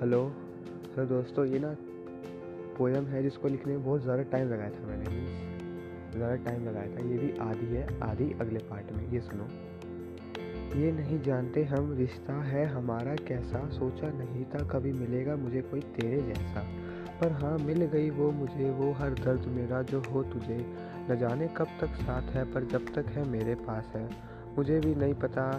Hello sir दोस्तों, ये ना पोएम है जिसको लिखने में बहुत ज़्यादा टाइम लगाया था मैंने। ज़्यादा टाइम लगाया था। ये भी आधी है, आधी अगले पार्ट में, ये सुनो। ये नहीं जानते हम रिश्ता है हमारा कैसा। सोचा नहीं था कभी मिलेगा मुझे कोई तेरे जैसा। पर हाँ मिल गई वो मुझे, वो हर दर्द मेरा जो हो तुझे। न जाने कब तक साथ है, पर जब तक है मेरे पास है। मुझे भी नहीं पता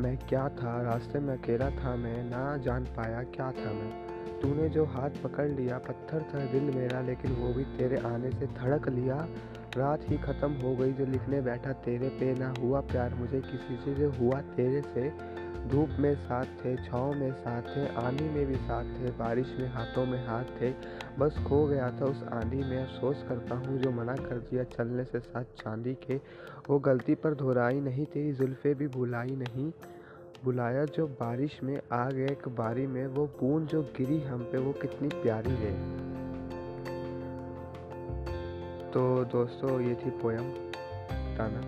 मैं क्या था? रास्ते में अकेला था मैं, ना जान पाया क्या था मैं। तूने जो हाथ पकड़ लिया, पत्थर था दिल मेरा, लेकिन वो भी तेरे आने से धड़क लिया। रात ही ख़त्म हो गई, जो लिखने बैठा तेरे पे ना हुआ प्यार, मुझे किसी से जो हुआ तेरे से धूप में साथ थे, छाँव में साथ थे, आंधी में भी साथ थे, बारिश में हाथों में हाथ थे। बस खो गया था उस आंधी में। अफसोस करता हूँ, जो मना कर दिया चलने से साथ चांदी के, वो गलती पर दोहराई नहीं तेरी जुल्फ़े भी भुलाई नहीं। बुलाया जो बारिश में आ गए, एक बारी में वो बूंद जो गिरी हम पे, वो कितनी प्यारी है। तो दोस्तों, ये थी पोयम। ताना।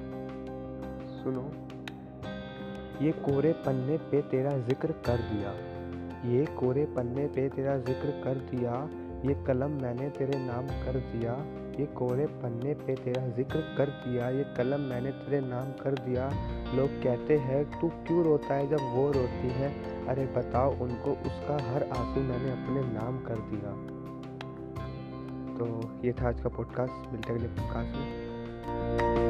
सुनो। ये कोरे पन्ने पे तेरा ज़िक्र कर दिया। ये कोरे पन्ने पे तेरा ज़िक्र कर दिया। ये कलम मैंने तेरे नाम कर दिया। ये कोरे पन्ने पे तेरा ज़िक्र कर दिया। ये कलम मैंने तेरे नाम कर दिया। लोग कहते हैं, तू क्यों रोता है जब वो रोती है? अरे बताओ, उनको उसका हर आँसू मैंने अपने नाम कर दिया। तो ये था आज का पॉडकास्ट मिलते अगले पॉडकास्ट में।